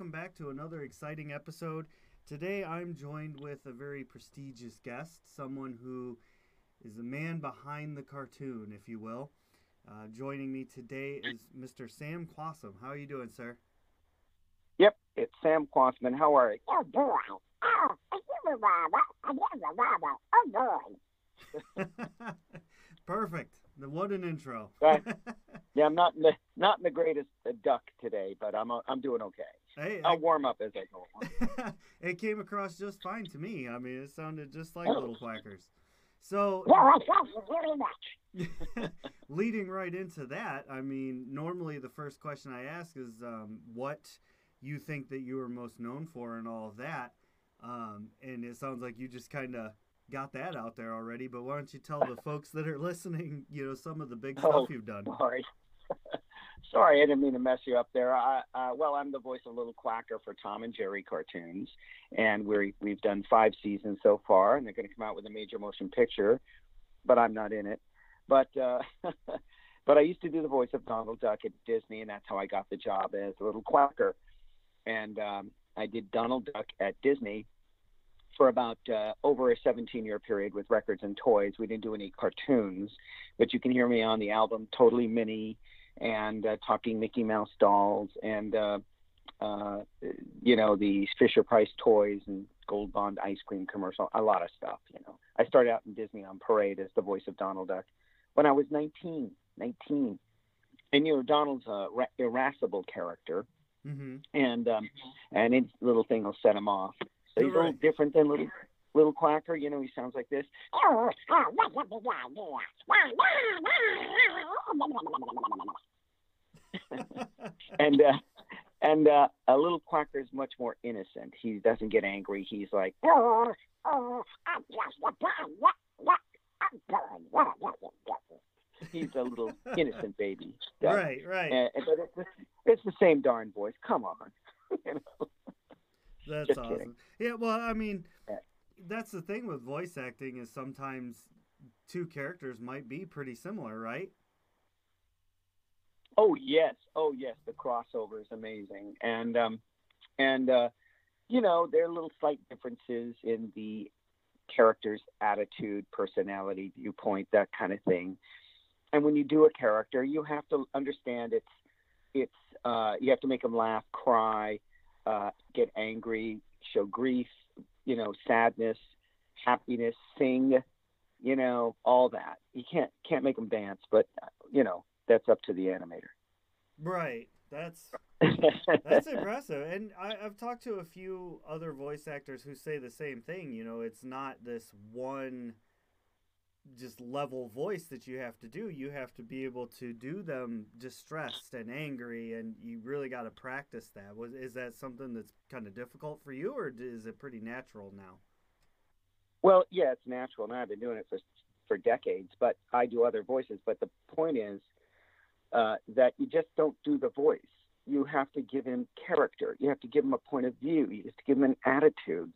Welcome back to another exciting episode. Today, I'm joined with a very prestigious guest, someone who is the man behind the cartoon, if you will. Uh, joining me today is Mr. Sam Quassam. How are you doing, sir? Yep, it's Sam Kwasman. How are you? Oh boy. Oh, I give a baba. I give a. Oh boy. Perfect. The what an intro. Right. Yeah, I'm not in the not in the greatest duck today, but I'm uh, I'm doing okay. Hey, I'll warm up as I go. along. it came across just fine to me. I mean, it sounded just like Little Quackers. So, Well, I thank you very much. leading right into that, I mean, normally the first question I ask is um, what you think that you are most known for and all of that. Um, and it sounds like you just kind of got that out there already. But why don't you tell the folks that are listening, you know, some of the big Oh, stuff you've done? Sorry. Sorry, I didn't mean to mess you up there. I, uh, well, I'm the voice of Little Quacker for Tom and Jerry cartoons, and we're, we've done five seasons so far, and they're going to come out with a major motion picture, but I'm not in it. But uh, but I used to do the voice of Donald Duck at Disney, and that's how I got the job as Little Quacker. And um, I did Donald Duck at Disney for about uh, over a 17 year period with records and toys. We didn't do any cartoons, but you can hear me on the album Totally Mini and uh, Talking Mickey Mouse Dolls and, uh, uh, you know, the Fisher Price toys and Gold Bond ice cream commercial, a lot of stuff, you know. I started out in Disney on Parade as the voice of Donald Duck when I was 19, 19. And, you know, Donald's a ra- irascible character hmm and um, and any little thing will set him off. So he's a little different than little little Quacker. You know, he sounds like this. What's a big idea? And uh, and uh, a little Quacker is much more innocent. He doesn't get angry. He's like, Oh, oh, he's a little innocent baby. Yeah. Right, right. And, but it's the, it's the same darn voice. Come on. you know? That's Just awesome. kidding. Yeah, well, I mean. That's the thing with voice acting is sometimes two characters might be pretty similar, right? Oh yes, oh yes, the crossover is amazing, and um, and uh, you know there are little slight differences in the character's attitude, personality, viewpoint, that kind of thing. And when you do a character, you have to understand it's it's uh, you have to make them laugh, cry, uh, get angry, show grief, you know, sadness, happiness, sing, you know, all that. You can't can't make them dance, but you know that's up to the animator. Right. That's that's impressive. And I, I've talked to a few other voice actors who say the same thing. You know, it's not this one just level voice that you have to do. You have to be able to do them distressed and angry, and you really got to practice that. Was is that something that's kind of difficult for you, or is it pretty natural now? Well, yeah, it's natural. Now I've been doing it for for decades, but I do other voices. But the point is uh, that you just don't do the voice. You have to give him character. You have to give him a point of view. You have to give him an attitude.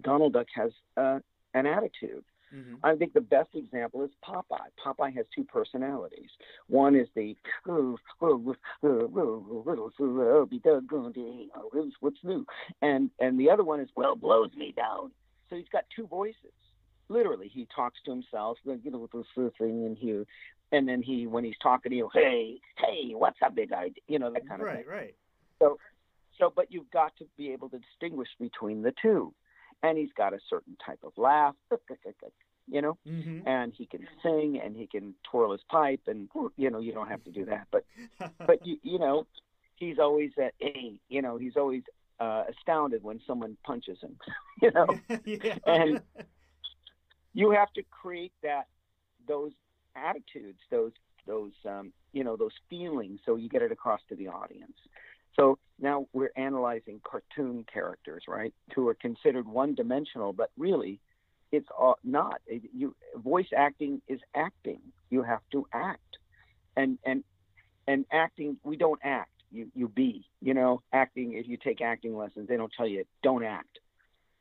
Donald Duck has uh, an attitude. Mm-hmm. I think the best example is Popeye. Popeye has two personalities. One is the "Oh, oh, oh, oh, oh, oh, be doggone day, oh, what's- new, and and the other one is well blows me down. So he's got two voices. Literally, he talks to himself, you know, with this thing in here, and then he when he's talking to you, hey, hey, what's a big idea, you know, that kind of thing. Right, right. So, but you've got to be able to distinguish between the two. And he's got a certain type of laugh, you know, Mm-hmm. and he can sing and he can twirl his pipe, and you know, you don't have to do that, but but you you know, he's always at a, you know, he's always uh, astounded when someone punches him, you know. yeah. And- You have to create that those attitudes, those those um, you know those feelings, so you get it across to the audience. So now we're analyzing cartoon characters, right, who are considered one-dimensional, but really, it's not. You voice acting is acting. You have to act, and and and acting. We don't act. You you be. You know, acting. If you take acting lessons, they don't tell you don't act.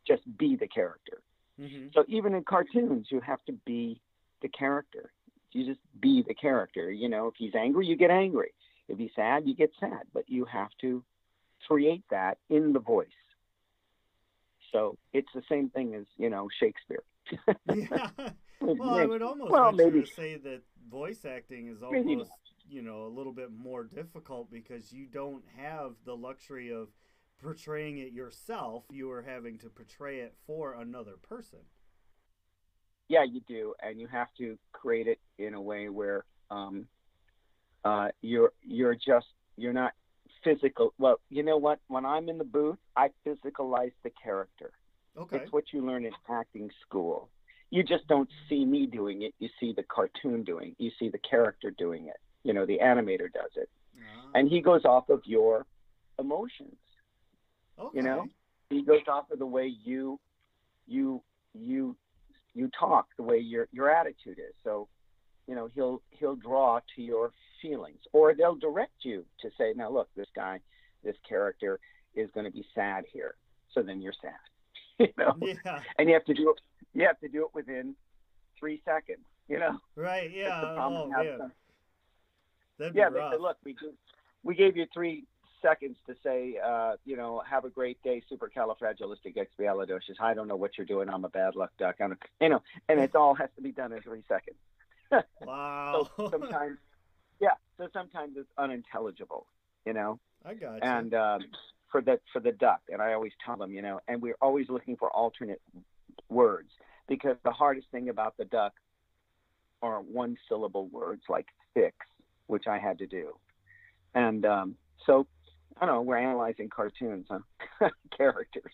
Just be the character. hmm So even in cartoons, you have to be the character. You just be the character. You know, if he's angry, you get angry. If he's sad, you get sad. But you have to create that in the voice. So it's the same thing as you know Shakespeare. Yeah. Well, I would almost Well, maybe- say that voice acting is almost, you know, a little bit more difficult because you don't have the luxury of portraying it yourself. You are having to portray it for another person. yeah, you do, and you have to create it in a way where um, uh, you're you're just you're not physical. Well, you know what? When I'm in the booth, I physicalize the character. Okay. It's what you learn in acting school. You just don't see me doing it. You see the cartoon doing. You see the character doing it. You know, the animator does it, Ah, and he goes off of your emotions. okay. you know? He goes off of the way you, you, you, you talk, the way your your attitude is. So, you know, he'll he'll draw to your feelings, or they'll direct you to say, now look, this guy, this character is going to be sad here. So then you're sad. you know, Yeah. and you have to do it. You have to do it within three seconds. You know. Right. Yeah. That's the problem Oh we have man. some- That'd yeah, they said, look, we do, we gave you three seconds to say, uh, you know, have a great day, supercalifragilisticexpialidocious. I don't know what you're doing. I'm a bad luck duck. I'm, a, you know, and it all has to be done in three seconds. Wow. So sometimes, yeah, so sometimes it's unintelligible, you know, I got you. and um, for the for the duck, and I always tell them, you know, and we're always looking for alternate words because the hardest thing about the duck are one syllable words like fix, which I had to do, and um, so I don't know. We're analyzing cartoons, huh? characters.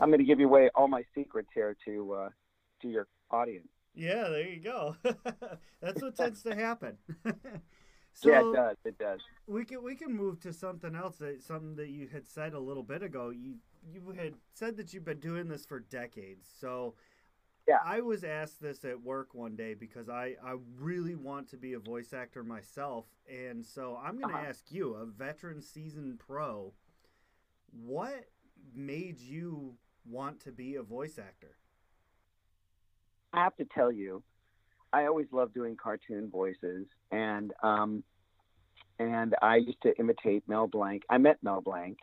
I'm going to give you away all my secrets here to uh, to your audience. Yeah, there you go. That's what tends to happen. so yeah, it does. It does. we can we can move to something else. That, something that you had said a little bit ago. You you had said that you've been doing this for decades. So Yeah. I was asked this at work one day because I I really want to be a voice actor myself, and so I'm going to Uh-huh. ask you, a veteran seasoned pro, what made you want to be a voice actor? I have to tell you, I always loved doing cartoon voices, and um, and I used to imitate Mel Blanc. I met Mel Blanc,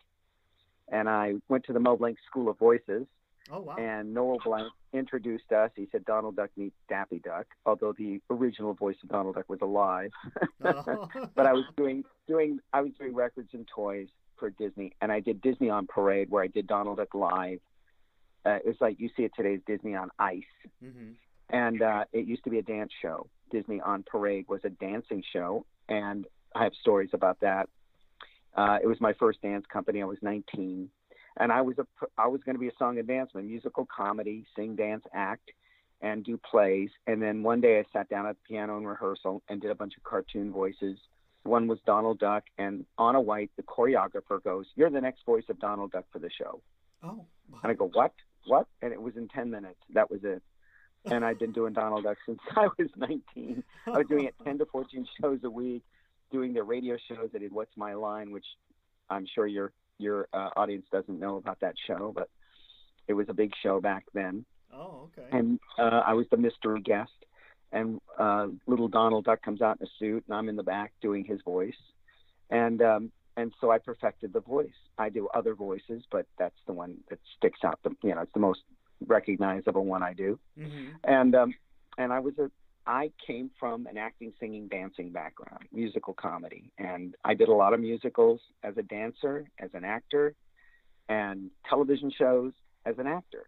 and I went to the Mel Blanc School of Voices, Oh wow! and Noel Blanc introduced us. He said Donald Duck meets Daffy Duck, although the original voice of Donald Duck was alive. Oh. but I was doing doing I was doing records and toys for Disney, and I did Disney on Parade, where I did Donald Duck live. Uh, it was like you see it today's Disney on Ice hmm and uh, it used to be a dance show. Disney on Parade was a dancing show, and I have stories about that. Uh, it was my first dance company. I was 19, and I was a I was going to be a song and dance man, musical comedy, sing, dance, act, and do plays. And then one day I sat down at the piano in rehearsal and did a bunch of cartoon voices. One was Donald Duck, and Onna White, the choreographer, goes, "You're the next voice of Donald Duck for the show." Oh. And I go, what? What? And it was in 10 minutes. That was it. And I've been doing Donald Duck since I was 19. I was doing it 10 to 14 shows a week, doing the radio shows. I did What's My Line, which I'm sure your your uh, audience doesn't know about that show, but it was a big show back then. Oh, okay. And uh, I was the mystery guest. And uh, little Donald Duck comes out in a suit, and I'm in the back doing his voice. And um, and so I perfected the voice. I do other voices, but that's the one that sticks out. The you know, it's the most recognizable one I do. hmm And um, and I was a I came from an acting, singing, dancing background, musical comedy, and I did a lot of musicals as a dancer, as an actor, and television shows as an actor,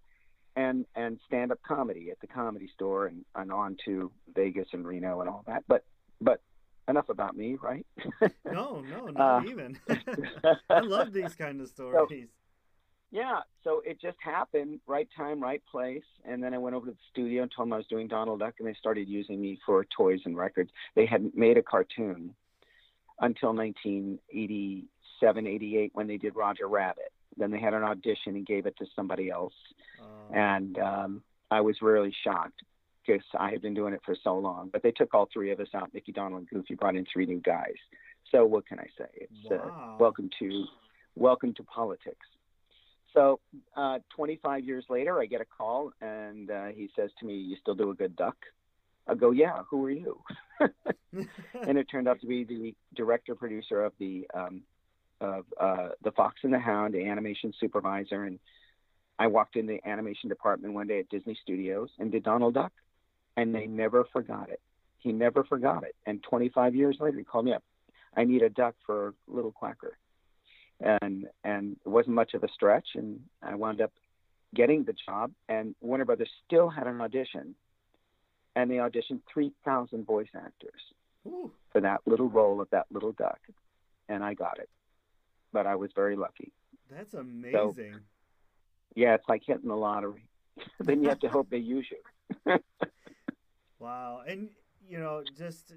and and stand up comedy at the Comedy Store, and, and on to Vegas and Reno and all that. But but enough about me, right? No, no, not Uh, even. I love these kind of stories. yeah, so it just happened, right time, right place. And then I went over to the studio and told them I was doing Donald Duck, and they started using me for toys and records. They hadn't made a cartoon until 1987, 88 when they did Roger Rabbit. Then they had an audition and gave it to somebody else. Uh, And um, I was really shocked because I had been doing it for so long. But they took all three of us out, Mickey, Donald, and Goofy, brought in three new guys. So what can I say? It's uh, welcome to welcome to politics. So uh, 25 years later, I get a call, and uh, he says to me, "You still do a good duck?" I go, "Yeah." Who are you? and it turned out to be the director producer of the um, of uh, the Fox and the Hound, the animation supervisor, and I walked in the animation department one day at Disney Studios and did Donald Duck, and they never forgot it. He never forgot it. And 25 years later, he called me up. I need a duck for Little Quacker, and and it wasn't much of a stretch, and I wound up getting the job. And Warner Brothers still had an audition, and they auditioned 3,000 voice actors Ooh, for that little role of that little duck, and I got it. But I was very lucky. that's amazing. Yeah, it's like hitting the lottery. then you have to hope they use you. Wow. And you know, just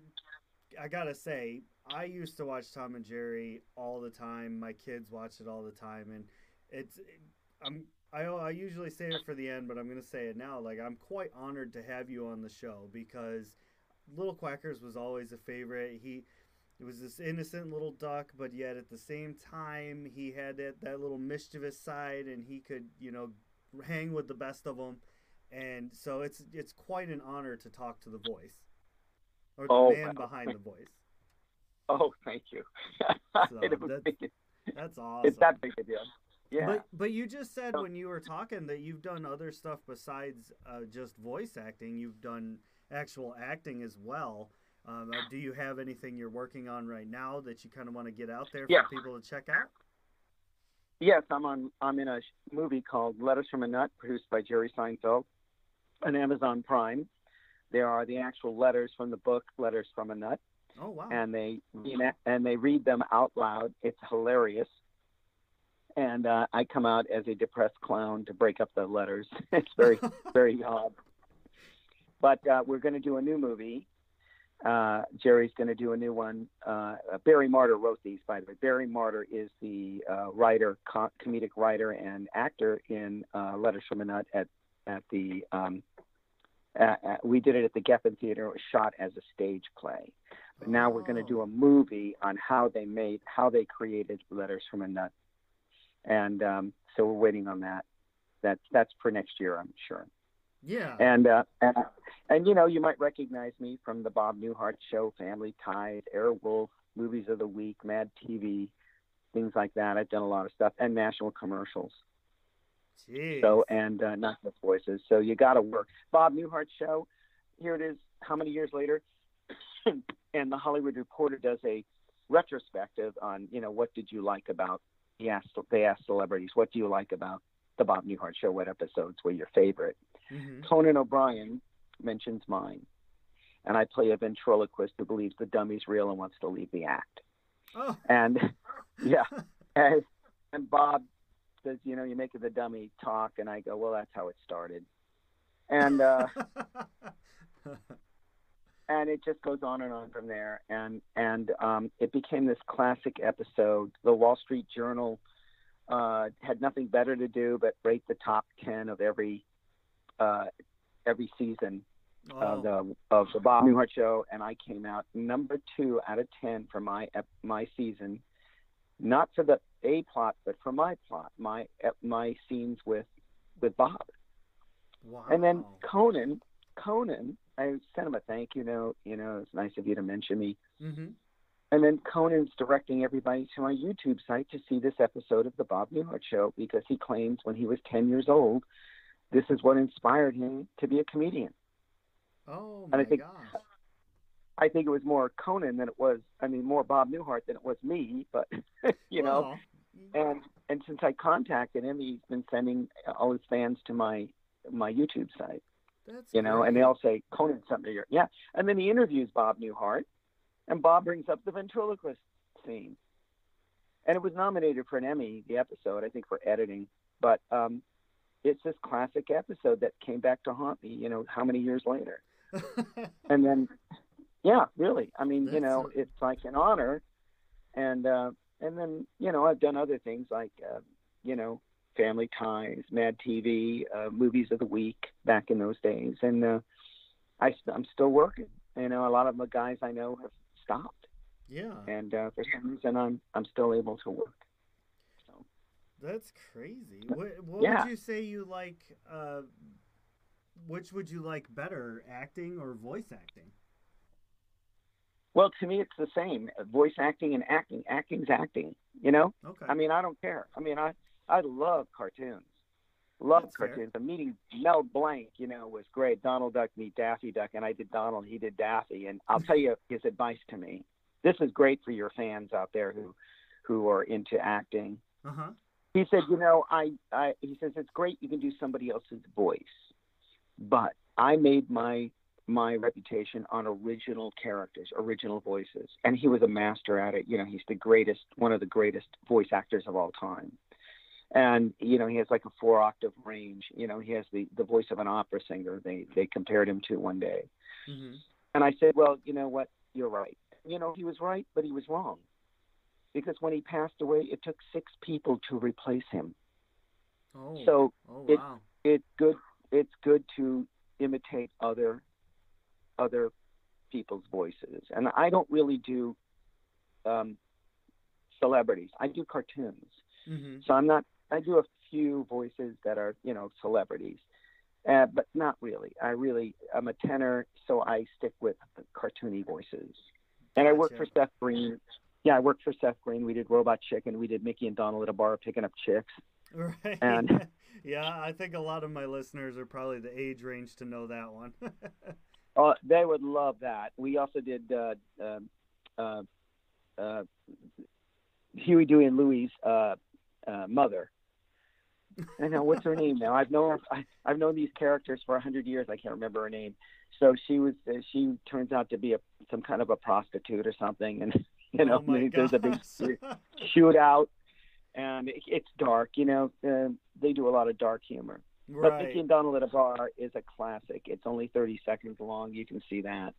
I gotta say, I used to watch Tom and Jerry all the time. My kids watch it all the time, and it's I'm I I usually say it for the end, but I'm gonna say it now. Like I'm quite honored to have you on the show because Little Quackers was always a favorite. He it was this innocent little duck, but yet at the same time he had that, that little mischievous side, and he could you know hang with the best of them. And so it's it's quite an honor to talk to the voice or the Oh, man wow. behind the voice. Oh, thank you. So that's- That's awesome. it's that big a deal. Yeah. But but you just said So- when you were talking that you've done other stuff besides uh, just voice acting. You've done actual acting as well. Um, uh, do you have anything you're working on right now that you kind of want to get out there for Yeah. people to check out? Yes, I'm on. I'm in a movie called Letters from a Nut, produced by Jerry Seinfeld, on Amazon Prime. There are the actual letters from the book Letters from a Nut, Oh wow! and they and they read them out loud. It's hilarious. And uh, I come out as a depressed clown to break up the letters. it's very very odd. But uh, we're going to do a new movie. Uh, Jerry's going to do a new one. Uh, Barry Marder wrote these, by the way. Barry Marder is the uh, writer, co- comedic writer, and actor in uh, Letters from a Nut at at the. Um, uh, uh, we did it at the Geffen Theater. It was shot as a stage play. But now we're going to do a movie on how they made, how they created Letters from a Nut, and um, so we're waiting on that. That's that's for next year, I'm sure. yeah. And uh, and and you know, you might recognize me from the Bob Newhart Show, Family Ties, Airwolf, Movies of the Week, Mad TV, things like that. I've done a lot of stuff and national commercials. Jeez. So and uh, not just voices. So you got to work. Bob Newhart Show. Here it is. How many years later? and the Hollywood Reporter does a retrospective on you know what did you like about he asked they asked celebrities what do you like about the Bob Newhart Show? What episodes were your favorite? Mhm. Conan O'Brien mentions mine, and I play a ventriloquist who believes the dummy's real and wants to leave the act. Oh. And yeah, and, and Bob says, you know, you make the dummy talk, and I go, well, that's how it started, and uh, and it just goes on and on from there, and and um, it became this classic episode. The Wall Street Journal uh, had nothing better to do but rate the top ten of every uh, every season oh. of the of the Bob Newhart show, and I came out number two out of ten for my my season, not for the A plot, but for my plot, my my scenes with with Bob, wow. and then Conan, Conan, I sent him a thank you note. You know, it's nice of you to mention me. hmm And then Conan's directing everybody to my YouTube site to see this episode of the Bob Newhart Show because he claims when he was 10 years old, this is what inspired him to be a comedian. Oh and my I think- gosh. I think it was more Conan than it was, I mean, more Bob Newhart than it was me, but, you know, and, and since I contacted him, he's been sending all his fans to my, my YouTube site, that's you know, and they all say, Conan something here. Yeah. And then he interviews Bob Newhart, and Bob brings up the ventriloquist scene. And it was nominated for an Emmy, the episode, I think, for editing. but um, it's this classic episode that came back to haunt me. You know, how many years later? And then, yeah, really. I mean, you know, it's like an honor, and uh, and then you know, I've done other things like uh, you know, Family Ties, Mad TV, uh, Movies of the Week back in those days, and uh, I, I'm still working. You know, a lot of the guys I know have stopped, yeah, and uh, for some reason, I'm I'm still able to work. So. that's crazy. What, what Yeah. would you say you like? Uh, which would you like better, acting or voice acting? Well, to me, it's the same. Voice acting and acting. Acting's acting. You know. Okay. I mean, I don't care. I mean, I I love cartoons. Love That's fair. cartoons. The meeting Mel Blanc, you know, was great. Donald Duck meet Daffy Duck, and I did Donald. He did Daffy, and I'll tell you his advice to me. This is great for your fans out there who who are into acting. uh huh. He said, you know, I, I he says it's great you can do somebody else's voice, but I made my my reputation on original characters, original voices, and he was a master at it. You know, he's the greatest, one of the greatest voice actors of all time. And you know, he has like a four octave range. You know, he has the the voice of an opera singer. They they compared him to one day, hmm and I said, well, you know what, you're right. You know, he was right, but he was wrong, because when he passed away, it took six people to replace him. Oh. So oh it- wow. it's good it's good to imitate other other people's voices. And i don't really do um celebrities. I do cartoons. Hmm so i'm not i do a few voices that are you know celebrities. Uh, but not really. I really i'm a tenor so i stick with the cartoony voices. And i work for seth green. Yeah i worked for seth green. We did robot chicken. We did mickey and donald at a bar picking up chicks. Right. And- yeah, I think a lot of my listeners are probably the age range to know that one. Oh, they would love that. We also did uh, uh, uh, uh, Huey, Dewey, and Louie's uh, uh, mother. I know what's her name now. I've known I, I've known these characters for a hundred years. I can't remember her name. So she was uh, she turns out to be a some kind of a prostitute or something, and you know oh there's a big shootout, and it, it's dark. You know uh, they do a lot of dark humor. But right. Mickey and Donald at a bar is a classic. It's only 30 seconds long. You can see that.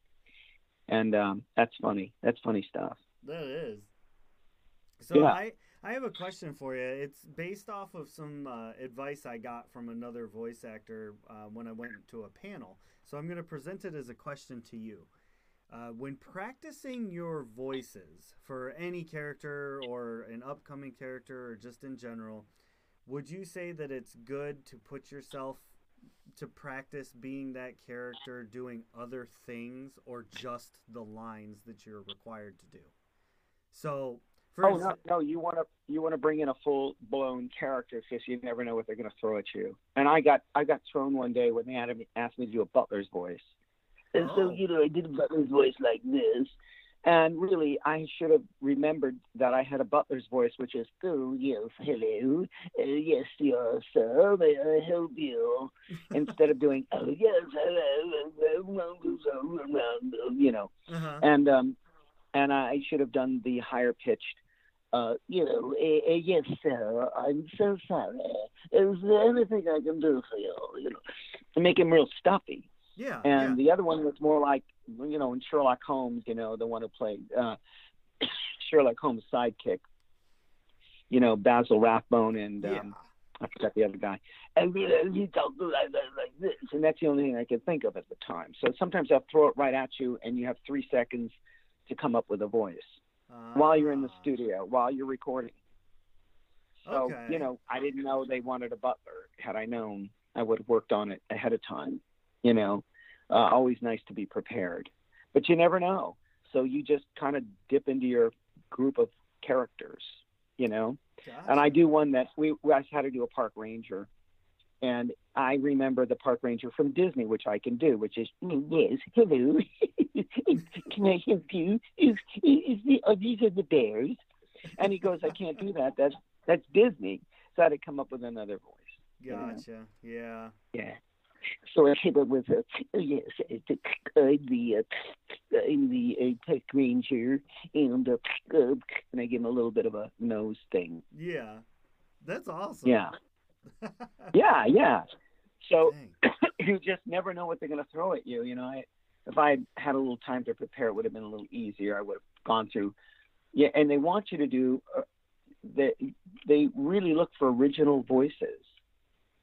And um, that's funny. That's funny stuff. That is. So Yeah. I I have a question for you. It's based off of some uh, advice I got from another voice actor uh, when I went to a panel. So I'm going to present it as a question to you. Uh, when practicing your voices for any character or an upcoming character or just in general, would you say that it's good to put yourself to practice being that character doing other things or just the lines that you're required to do? So, oh no, no, you want to you want to bring in a full blown character because you never know what they're going to throw at you. And I got I got thrown one day when they had me, asked me to do a butler's voice. And Oh. so you know I did a butler's voice like this. And really, I should have remembered that I had a butler's voice, which is, "Oh yes, hello, uh, yes, yes, sir, may I help you?" Instead of doing, "Oh yes, hello," you know. Uh-huh. and um and I should have done the higher pitched uh you know uh, uh, yes sir. I'm so sorry. Is there anything I can do for you? You know to make him real stuffy. Yeah, and yeah. the other one was more like you know in Sherlock Holmes you know the one who played uh Sherlock Holmes sidekick you know Basil Rathbone and yeah. um I forgot the other guy. And he talked like, like, this, and that's the only thing I could think of at the time. So sometimes I'll throw it right at you, and you have three seconds to come up with a voice while you're in the studio, while you're recording. So Okay. you know, I didn't know they wanted a butler. Had I known, I would have worked on it ahead of time. You know, uh, always nice to be prepared, but you never know. So you just kind of dip into your group of characters. You know and I do one that we, we I had to do a park ranger, and I remember the park ranger from Disney, which I can do, which is "Mm, yes, hello, can I help you? Is, is the, oh, these are the bears, and he goes, I can't do that. That's that's Disney. So I had to come up with another voice. Gotcha. Yeah. Yeah. So I came up yes, uh, I'm the uh, I'm the uh, park ranger, and uh, uh, and I give him a little bit of a nose thing. Yeah. That's awesome. Yeah. Yeah, yeah. So you just never know what they're going to throw at you. You know, I, if I had a little time to prepare, it would have been a little easier. I would have gone through. Yeah, and they want you to do. Uh, they they really look for original voices,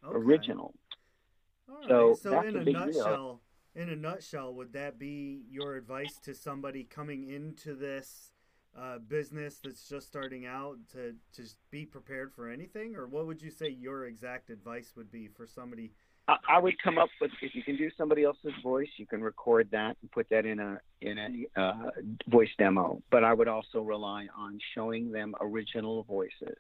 Okay. original. All right. So So, in a a big deal. nutshell, in a nutshell, would that be your advice to somebody coming into this uh, business that's just starting out to to just be prepared for anything, or what would you say your exact advice would be for somebody? I, I would come up with if you can do somebody else's voice, you can record that and put that in a in a uh, voice demo. But I would also rely on showing them original voices,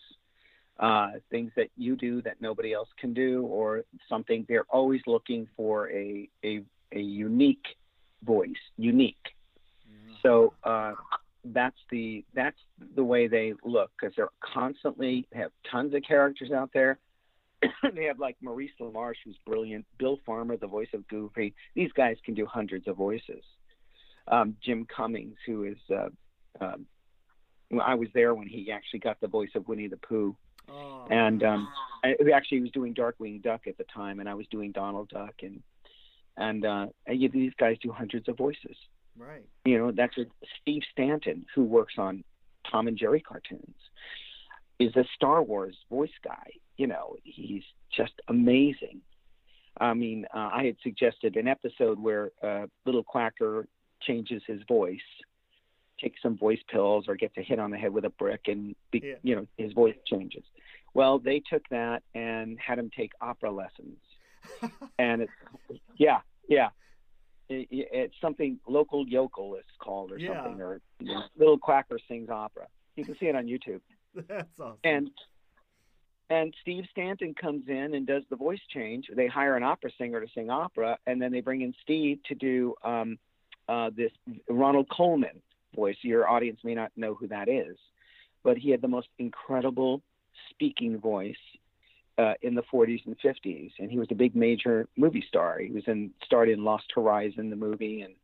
uh, things that you do that nobody else can do, or something they're always looking for a a a unique voice, unique. So uh, that's the that's the way they look because they're constantly have tons of characters out there. they have like Maurice LaMarche, who's brilliant. Bill Farmer, the voice of Goofy. These guys can do hundreds of voices. Um, Jim Cummings, who is uh, um, well, I was there when he actually got the voice of Winnie the Pooh, Oh, and um, I, actually was doing Darkwing Duck at the time, and I was doing Donald Duck, and and, uh, and you, these guys do hundreds of voices. right. You know, that's what Steve Stanton, who works on Tom and Jerry cartoons, is a Star Wars voice guy. You know, he's just amazing. I mean, uh, I had suggested an episode where uh, Little Quacker changes his voice, takes some voice pills, or gets a hit on the head with a brick, and be, Yeah. you know his voice changes. Well, they took that and had him take opera lessons and it's yeah, yeah. It- it's something local yokel is called or Yeah. something, or you know, little quacker sings opera. You can see it on YouTube. That's awesome. And and Steve Stanton comes in and does the voice change. They hire an opera singer to sing opera, and then they bring in Steve to do um, uh, this Ronald Colman voice. Your audience may not know who that is, but he had the most incredible speaking voice uh, in the 40s and 50s, and he was a big major movie star. He was in starred in Lost Horizon, the movie, and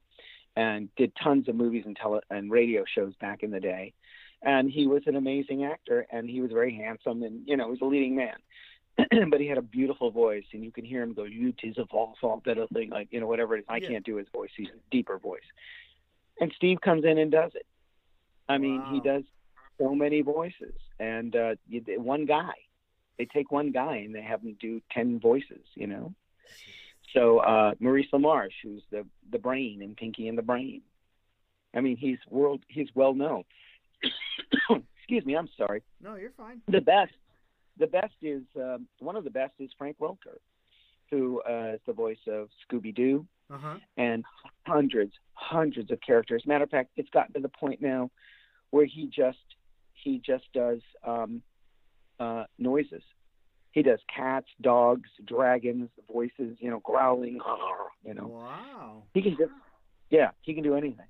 and did tons of movies and tele and radio shows back in the day. And he was an amazing actor, and he was very handsome, and you know, he was a leading man. but he had a beautiful voice, and you can hear him go, "You tis a false, all better thing," like you know, whatever it is. I Yeah. can't do his voice; he's a deeper voice. And Steve comes in and does it. I mean, he does so many voices, and uh, one guy. They take one guy and they have him do ten voices. You know. So uh, Maurice LaMarche, who's the the brain in Pinky and the Brain. I mean, he's world. He's well known. Excuse me. I'm sorry. no, you're fine. The best. The best is um, one of the best is Frank Welker, who uh, is the voice of Scooby Doo Uh huh. and hundreds, hundreds of characters. Matter of fact, it's gotten to the point now where he just he just does um, uh, noises. He does cats, dogs, dragons, voices, you know, growling, you know. Wow. He can do, yeah, he can do anything.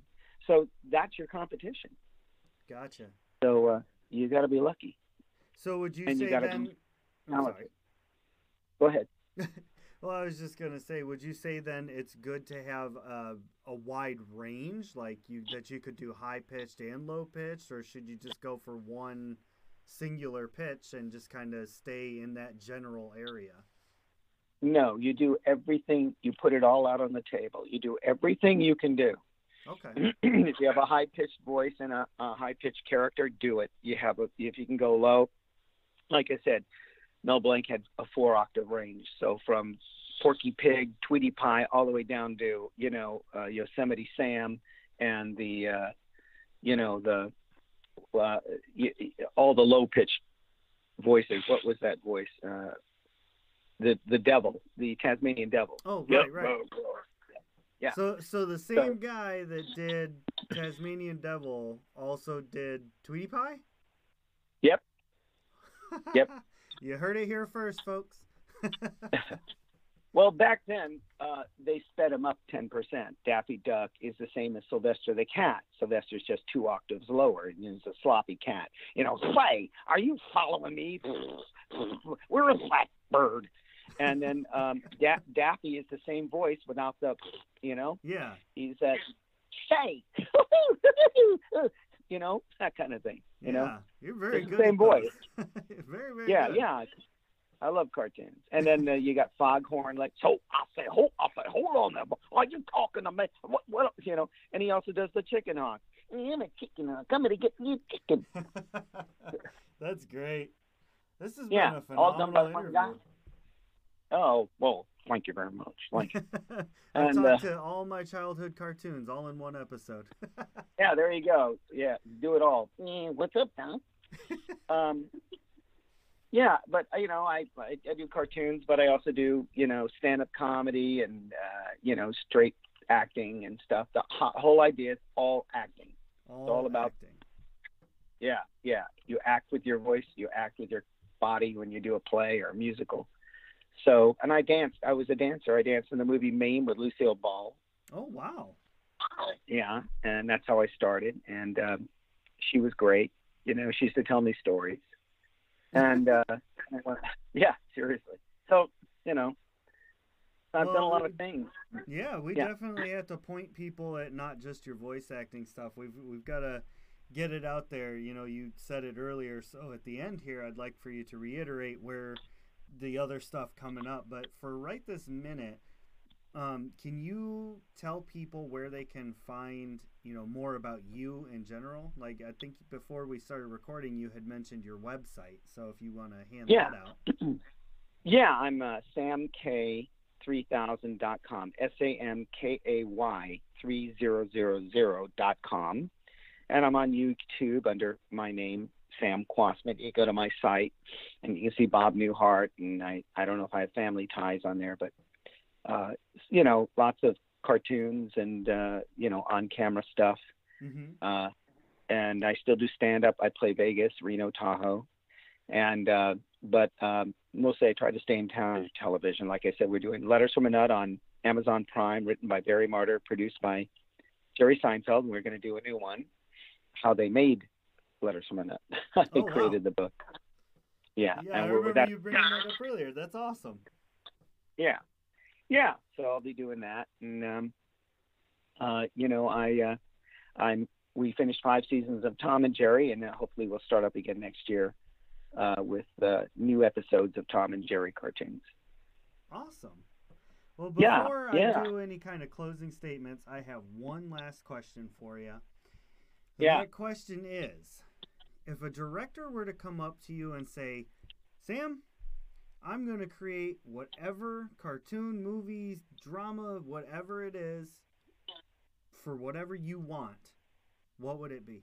So that's your competition. Gotcha. So uh, you got to be lucky. So would you And you gotta then? be I'm talented. sorry. Go ahead. Well, I was just gonna say, would you say then it's good to have a, a wide range, like you that you could do high pitched and low pitched, or should you just go for one singular pitch and just kind of stay in that general area? No, you do everything. You put it all out on the table. You do everything you can do. Okay. if you have a high pitched voice and a, a high pitched character, do it. You have a, if you can go low, like I said, Mel Blanc had a four octave range. So from Porky Pig, Tweety Pie, all the way down to you know uh, Yosemite Sam and the uh, you know the uh, y- y- all the low pitched voices. What was that voice? Uh, the the devil, the Tasmanian devil. Oh, Yep. right, right. Yeah. So, so the same guy that did Tasmanian Devil also did Tweety Pie. Yep. Yep. you heard it here first, folks. Well, back then, uh, they sped him up 10%. Daffy Duck is the same as Sylvester the cat. Sylvester's just two octaves lower, and he's a sloppy cat. You know, say, are you following me? We're a flat bird. And then um, da- Daffy is the same voice without the, you know, yeah. he's that, say, you know, that kind of thing, you yeah. know? You're very It's the good. same voice. very, very Yeah, good. yeah. I love cartoons. And then uh, you got Foghorn, like, so I say, hold, I say, hold on there. Are you talking to me? What, what, you know? And he also does the chicken hawk. I'm a chicken hawk. Come here gonna get you chicken. That's great. This has Yeah, been a all done by phenomenal one guy. Oh, well, thank you very much. Thank you. And, talked uh, to all my childhood cartoons all in one episode. yeah, there you go. Yeah, do it all. Eh, what's up, Tom? um, yeah, but uh, you know, I, I I do cartoons, but I also do you know stand up comedy and uh, you know straight acting and stuff. The ho- whole idea is all acting. all about- acting. Yeah, yeah. You act with your voice. You act with your body when you do a play or a musical. So, and I danced. I was a dancer. I danced in the movie Mame with Lucille Ball. Oh wow. Yeah, and that's how I started. And um, she was great. You know, she used to tell me stories. And uh, yeah, seriously. So you know, I've done a lot of things. Yeah, we Yeah. definitely have to point people at not just your voice acting stuff. We've we've got to get it out there. You know, you said it earlier. So at the end here, I'd like for you to reiterate where the other stuff coming up. But for right this minute, um, can you tell people where they can find you know more about you in general? Like I think before we started recording, you had mentioned your website. So if you want to hand Yeah. that out. Yeah, I'm uh, samkay3000.com. S A M K A Y 3000.com. And I'm on YouTube under my name, Sam Kwasman. You go to my site and you can see Bob Newhart. And I, I don't know if I have family ties on there, but, uh, you know, lots of cartoons and, uh, you know, on camera stuff. hmm Uh, and I still do stand up. I play Vegas, Reno, Tahoe, and uh, but um, mostly I try to stay in town on television. Like I said, we're doing Letters from a Nut on Amazon Prime, written by Barry Marder, produced by Jerry Seinfeld, and we're going to do a new one. How they made Letters from a Nut. Oh, wow. created the book. Yeah, Yeah, and we're, remember that, you bringing that up earlier. That's awesome. yeah, yeah. So I'll be doing that, and um, uh, you know, I, uh, I'm. We finished five seasons of Tom and Jerry, and uh, hopefully we'll start up again next year uh, with uh, new episodes of Tom and Jerry cartoons. Awesome. Well, before yeah. I do any kind of closing statements, I have one last question for you. Yeah. That question is if a director were to come up to you and say, Sam, I'm going to create whatever cartoon, movies, drama, whatever it is, for whatever you want, what would it be?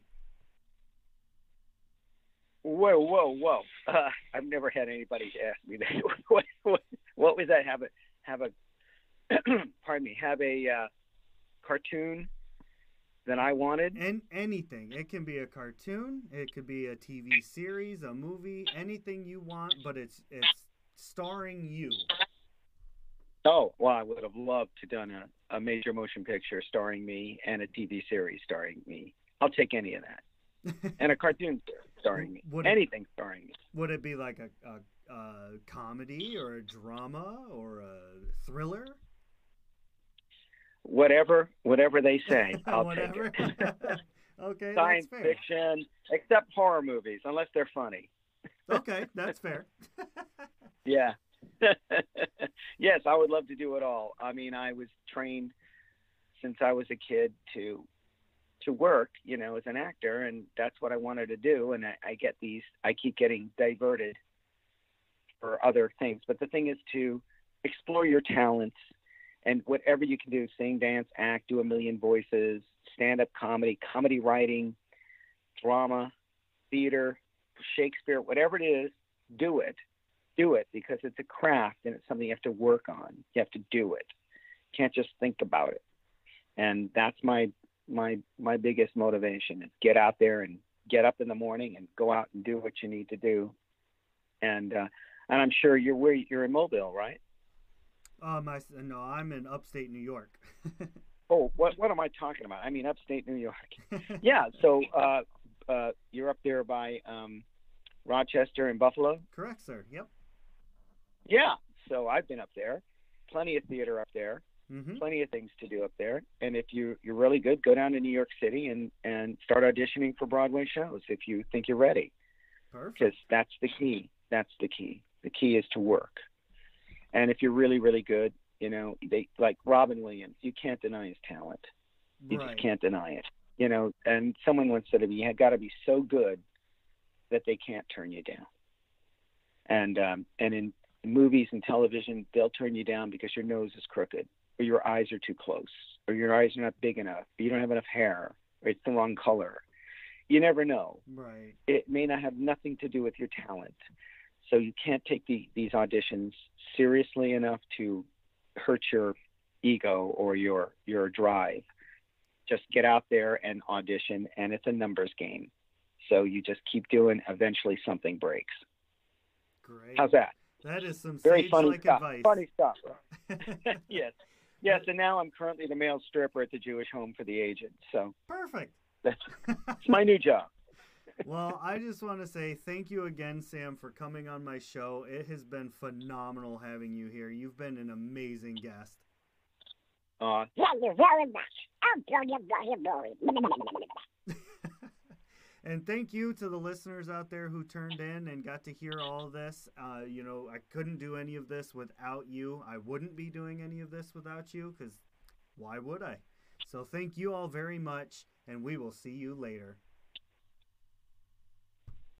Whoa, whoa, whoa! Uh, I've never had anybody ask me that. what, what, what was that? Have a have a pardon me? Have a uh, cartoon that I wanted. And anything. It can be a cartoon, it could be a TV series, a movie, anything you want, but it's it's starring you. Oh, well, I would have loved to done a, a major motion picture starring me and a TV series starring me. I'll take any of that. And a cartoon starring me. Would it- Anything starring me. Would it be like a, a, a comedy or a drama or a thriller? Whatever, whatever they say, I'll take it. okay, Science that's fair. fiction, except horror movies, unless they're funny. Okay, that's fair. Yeah. yes, I would love to do it all. I mean, I was trained since I was a kid to to work, you know, as an actor, and that's what I wanted to do. And I, I get these, I keep getting diverted for other things. But the thing is to explore your talents and whatever you can do sing, dance, act, do a million voices, stand up comedy, comedy writing, drama, theater, Shakespeare, whatever it is, do it. Do it because it's a craft and it's something you have to work on. You have to do it. You can't just think about it. And that's my my my biggest motivation is get out there and get up in the morning and go out and do what you need to do. And uh, and I'm sure you're where you're in Mobile, right? Um, I, no, I'm in upstate New York. Oh, what what am I talking about? I mean upstate New York. yeah, so uh, uh, you're up there by um, Rochester and Buffalo. Correct, sir. Yep. Yeah, so I've been up there. Plenty of theater up there. hmm Plenty of things to do up there. And if you you're really good, go down to New York City and and start auditioning for Broadway shows if you think you're ready, Perfect. because that's the key. That's the key. The key is to work. And if you're really, really good, you know, they like Robin Williams, you can't deny his talent. You right. just can't deny it. You know, and someone once said to me, you have got to be so good that they can't turn you down. And um, and in movies and television, they'll turn you down because your nose is crooked, or your eyes are too close, or your eyes are not big enough, or you don't have enough hair, or it's the wrong color. You never know. Right. It may not have nothing to do with your talent. So you can't take the, these auditions seriously enough to hurt your ego or your your drive. Just get out there and audition, and it's a numbers game. So you just keep doing. Eventually, something breaks. Great. How's that? That is some Very funny stuff. advice. Funny stuff. yes, yes. And now I'm currently the male stripper at the Jewish Home for the Aged. So Perfect. that's it's my new job. Well, I just want to say thank you again, Sam, for coming on my show. It has been phenomenal having you here. You've been an amazing guest. Uh, Thank you very much. I'll tell you about your and thank you to the listeners out there who turned in and got to hear all this. Uh, you know, I couldn't do any of this without you. I wouldn't be doing any of this without you because why would I? So thank you all very much, and we will see you later.